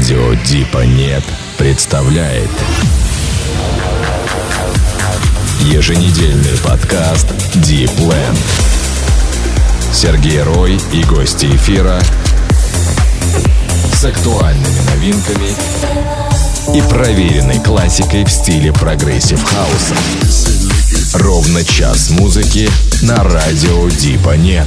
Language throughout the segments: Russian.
Радио Дипа Нет представляет Еженедельный подкаст Land. Сергей Рой и гости эфира с актуальными новинками и проверенной классикой в стиле progressive хауса. Ровно час музыки на радио Дипа Нет.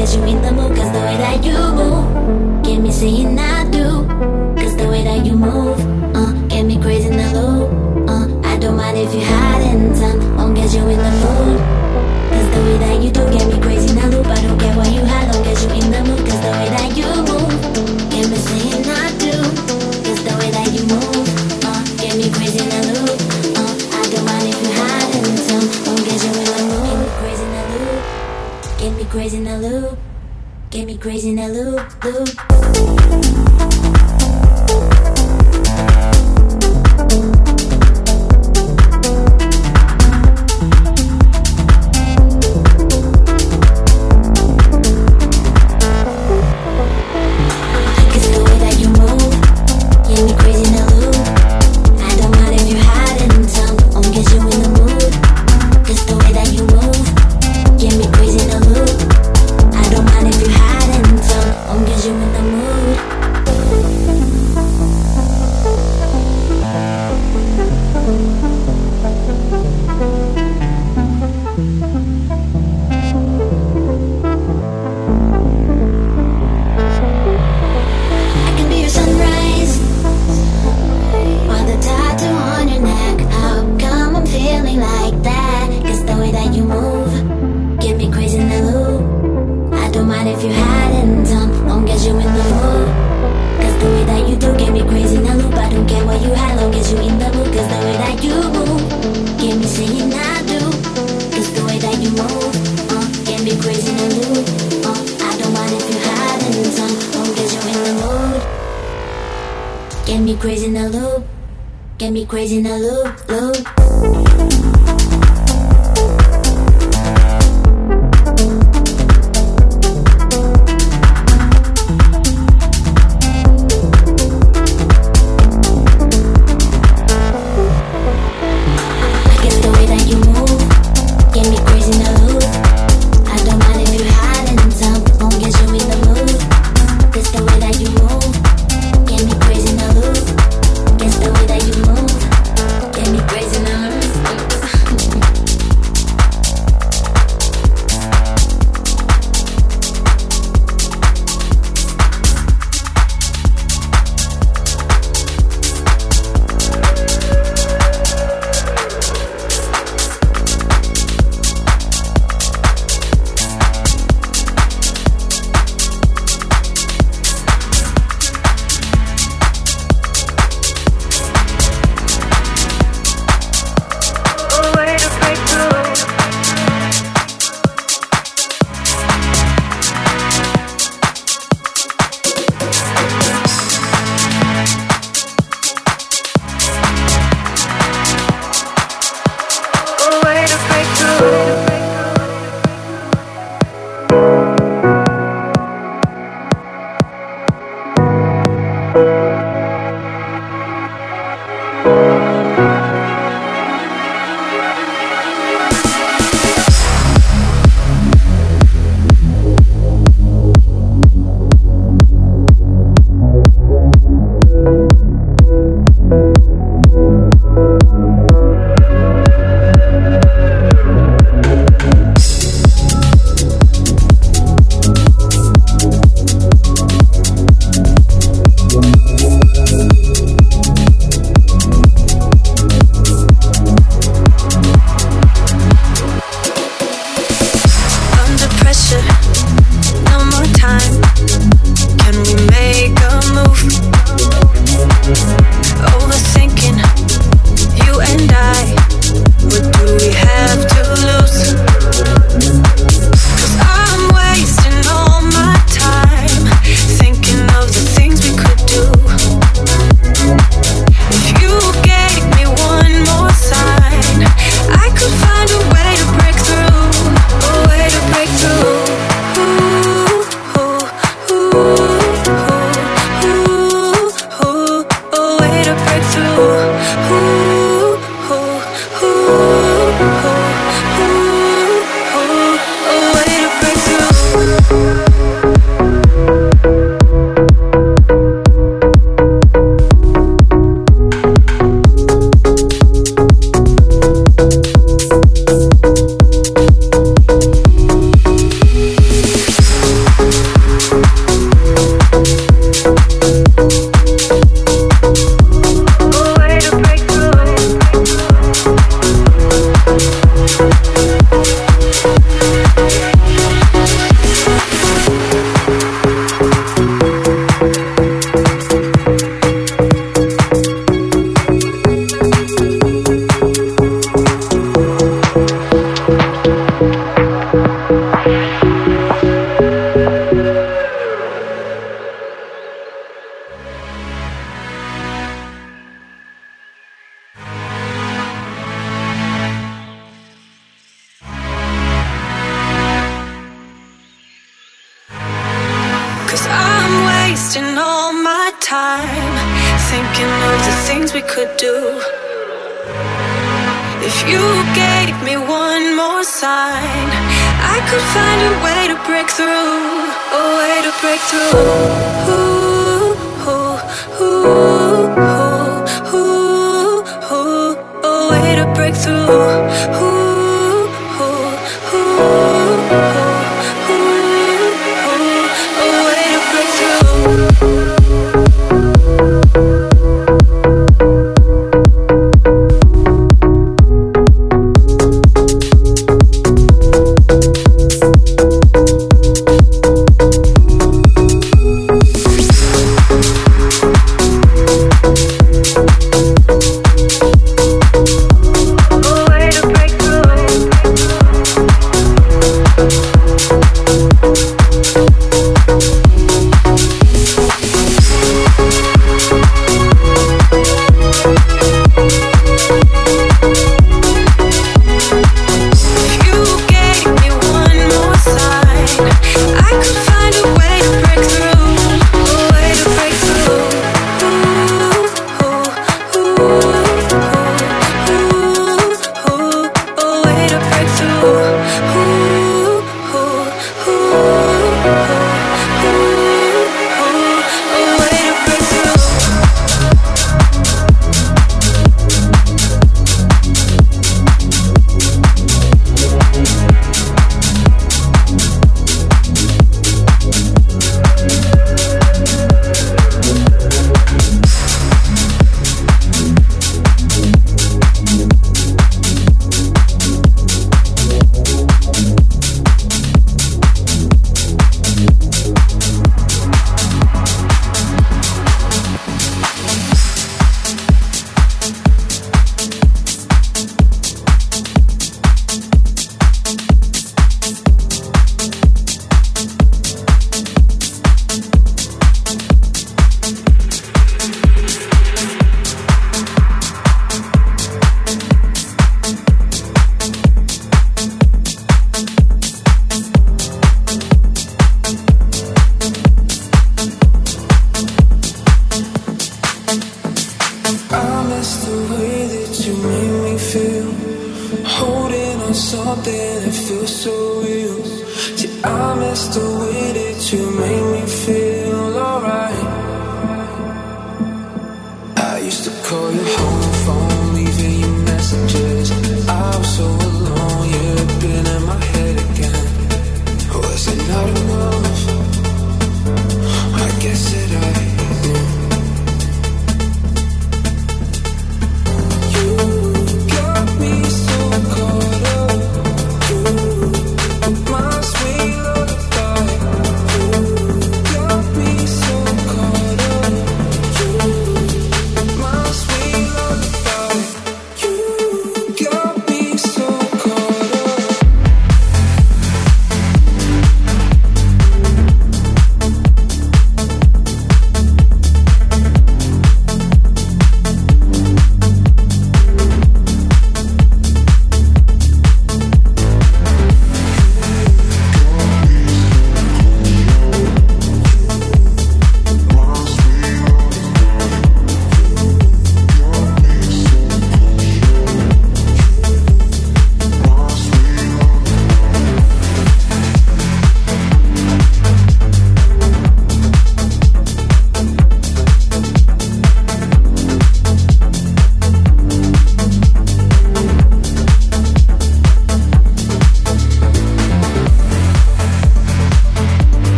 get you in the mood Cause the way that you move Get me saying I do Cause the way that you move uh, Get me crazy in the loop uh, uh I don't mind if you're hiding time Won't get you in the crazy in a loop, loop. crazy in the loop. Get me crazy in the loop, loop.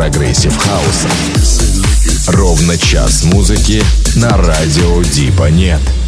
Progressive хауса. Ровно час музыки на радио Дипа Нет.